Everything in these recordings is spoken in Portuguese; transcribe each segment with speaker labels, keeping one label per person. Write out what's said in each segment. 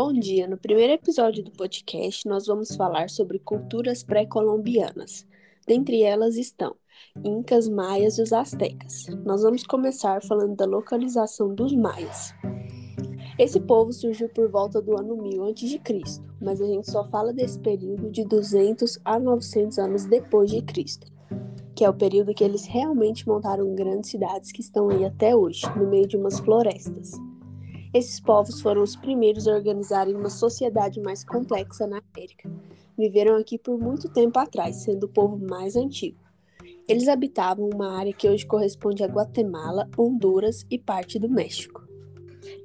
Speaker 1: Bom dia! No primeiro episódio do podcast, nós vamos falar sobre culturas pré-colombianas. Dentre elas estão Incas, Maias e os Aztecas. Nós vamos começar falando da localização dos Maias. Esse povo surgiu por volta do ano 1000 a.C., mas a gente só fala desse período de 200 a 900 anos depois de Cristo, que é o período que eles realmente montaram grandes cidades que estão aí até hoje, no meio de umas florestas. Esses povos foram os primeiros a organizarem uma sociedade mais complexa na América. Viveram aqui por muito tempo atrás, sendo o povo mais antigo. Eles habitavam uma área que hoje corresponde a Guatemala, Honduras e parte do México.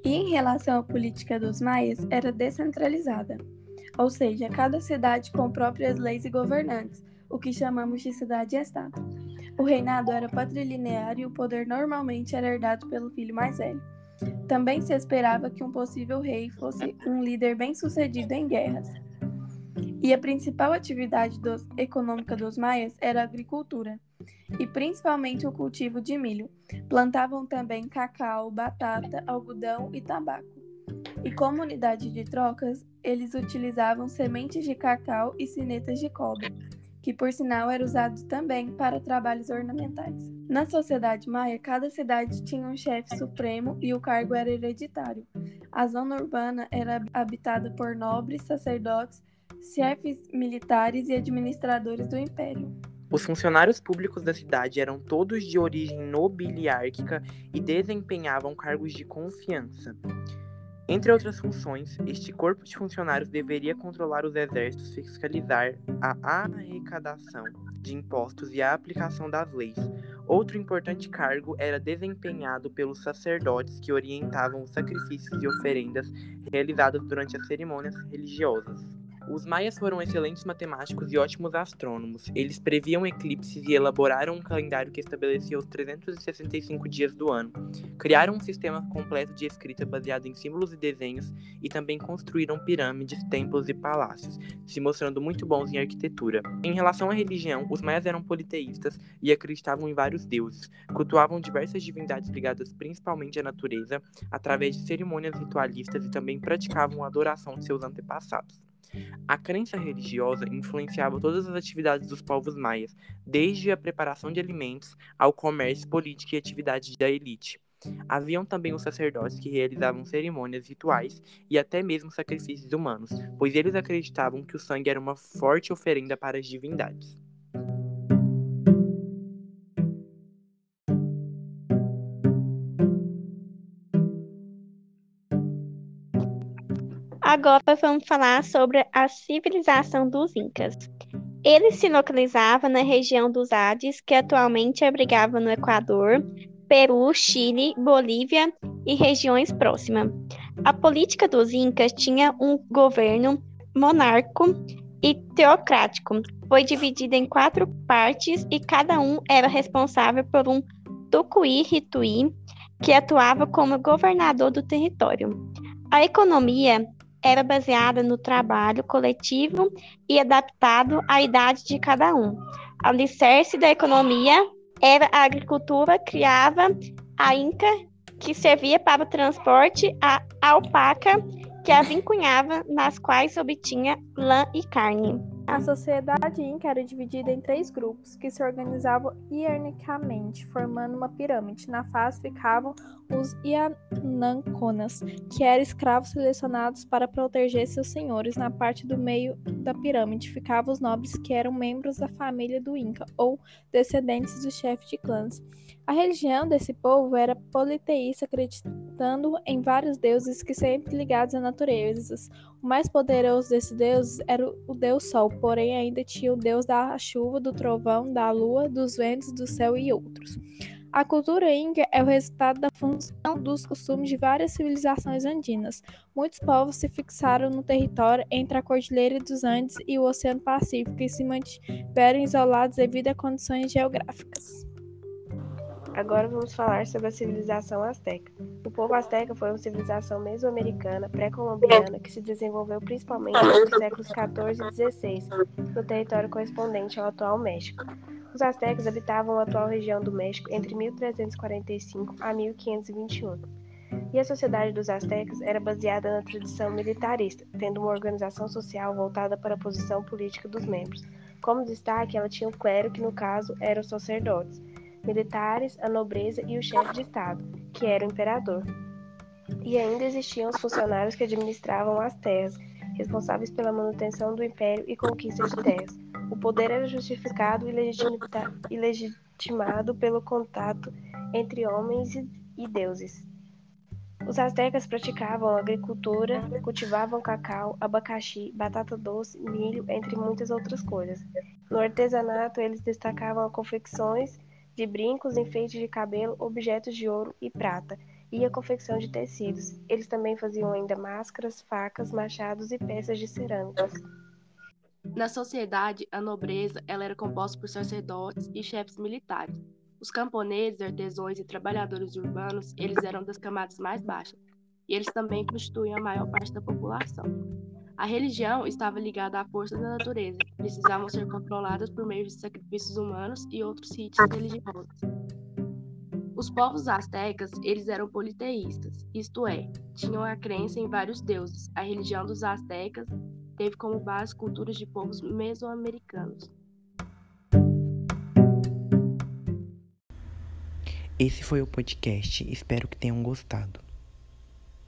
Speaker 2: E em relação à política dos maias, era descentralizada, ou seja, cada cidade com próprias leis e governantes, o que chamamos de cidade-estado. O reinado era patrilinear e o poder normalmente era herdado pelo filho mais velho. Também se esperava que um possível rei fosse um líder bem-sucedido em guerras. E a principal atividade dos, econômica dos maias era a agricultura, e principalmente o cultivo de milho. Plantavam também cacau, batata, algodão e tabaco. E como unidade de trocas, eles utilizavam sementes de cacau e sinetas de cobre que por sinal era usado também para trabalhos ornamentais. Na sociedade maia, cada cidade tinha um chefe supremo e o cargo era hereditário. A zona urbana era habitada por nobres, sacerdotes, chefes militares e administradores do império.
Speaker 3: Os funcionários públicos da cidade eram todos de origem nobiliárquica e desempenhavam cargos de confiança. Entre outras funções, este corpo de funcionários deveria controlar os exércitos, fiscalizar a arrecadação de impostos e a aplicação das leis. Outro importante cargo era desempenhado pelos sacerdotes que orientavam os sacrifícios e oferendas realizados durante as cerimônias religiosas. Os maias foram excelentes matemáticos e ótimos astrônomos. Eles previam eclipses e elaboraram um calendário que estabelecia os 365 dias do ano. Criaram um sistema completo de escrita baseado em símbolos e desenhos e também construíram pirâmides, templos e palácios, se mostrando muito bons em arquitetura. Em relação à religião, os maias eram politeístas e acreditavam em vários deuses. Cultuavam diversas divindades ligadas principalmente à natureza, através de cerimônias ritualistas e também praticavam a adoração de seus antepassados. A crença religiosa influenciava todas as atividades dos povos maias, desde a preparação de alimentos ao comércio, política e atividades da elite. Haviam também os sacerdotes que realizavam cerimônias rituais e até mesmo sacrifícios humanos, pois eles acreditavam que o sangue era uma forte oferenda para as divindades.
Speaker 4: Agora vamos falar sobre a civilização dos Incas. Ele se localizava na região dos Andes, que atualmente abrigava no Equador, Peru, Chile, Bolívia e regiões próximas. A política dos Incas tinha um governo monarco e teocrático. Foi dividida em quatro partes e cada um era responsável por um tucuí-rituí que atuava como governador do território. A economia era baseada no trabalho coletivo e adaptado à idade de cada um. O alicerce da economia era a agricultura, criava a Inca, que servia para o transporte, a alpaca, que a vincunhava, nas quais obtinha lã e carne.
Speaker 2: A sociedade inca era dividida em três grupos, que se organizavam hierarquicamente, formando uma pirâmide. Na face ficavam os Iananconas, que eram escravos selecionados para proteger seus senhores. Na parte do meio da pirâmide ficavam os nobres, que eram membros da família do Inca, ou descendentes do chefe de clãs. A religião desse povo era politeísta, acreditando em vários deuses que sempre ligados à natureza. O mais poderoso desses deuses era o deus Sol, porém ainda tinha o deus da chuva, do trovão, da lua, dos ventos, do céu e outros. A cultura inca é o resultado da função dos costumes de várias civilizações andinas. Muitos povos se fixaram no território entre a Cordilheira dos Andes e o Oceano Pacífico e se mantiveram isolados devido a condições geográficas.
Speaker 5: Agora vamos falar sobre a civilização azteca. O povo azteca foi uma civilização mesoamericana pré-colombiana que se desenvolveu principalmente nos séculos XIV e XVI, no território correspondente ao atual México. Os aztecas habitavam a atual região do México entre 1345 a 1521. E a sociedade dos astecas era baseada na tradição militarista, tendo uma organização social voltada para a posição política dos membros. Como destaque, ela tinha o clero, que no caso eram os sacerdotes, militares, a nobreza e o chefe de Estado, que era o imperador. E ainda existiam os funcionários que administravam as terras, responsáveis pela manutenção do império e conquista de terras. O poder era justificado e legitimado pelo contato entre homens e deuses. Os astecas praticavam agricultura, cultivavam cacau, abacaxi, batata doce, milho, entre muitas outras coisas. No artesanato, eles destacavam confecções de brincos, enfeites de cabelo, objetos de ouro e prata, e a confecção de tecidos. Eles também faziam ainda máscaras, facas, machados e peças de cerâmica.
Speaker 6: Na sociedade, a nobreza ela era composta por sacerdotes e chefes militares. Os camponeses, artesãos e trabalhadores urbanos, eles eram das camadas mais baixas, e eles também constituíam a maior parte da população. A religião estava ligada à força da natureza, precisavam ser controladas por meio de sacrifícios humanos e outros ritos religiosos. Os povos astecas, eles eram politeístas, isto é, tinham a crença em vários deuses. A religião dos astecas teve como base culturas de povos mesoamericanos.
Speaker 3: Esse foi o podcast. Espero que tenham gostado.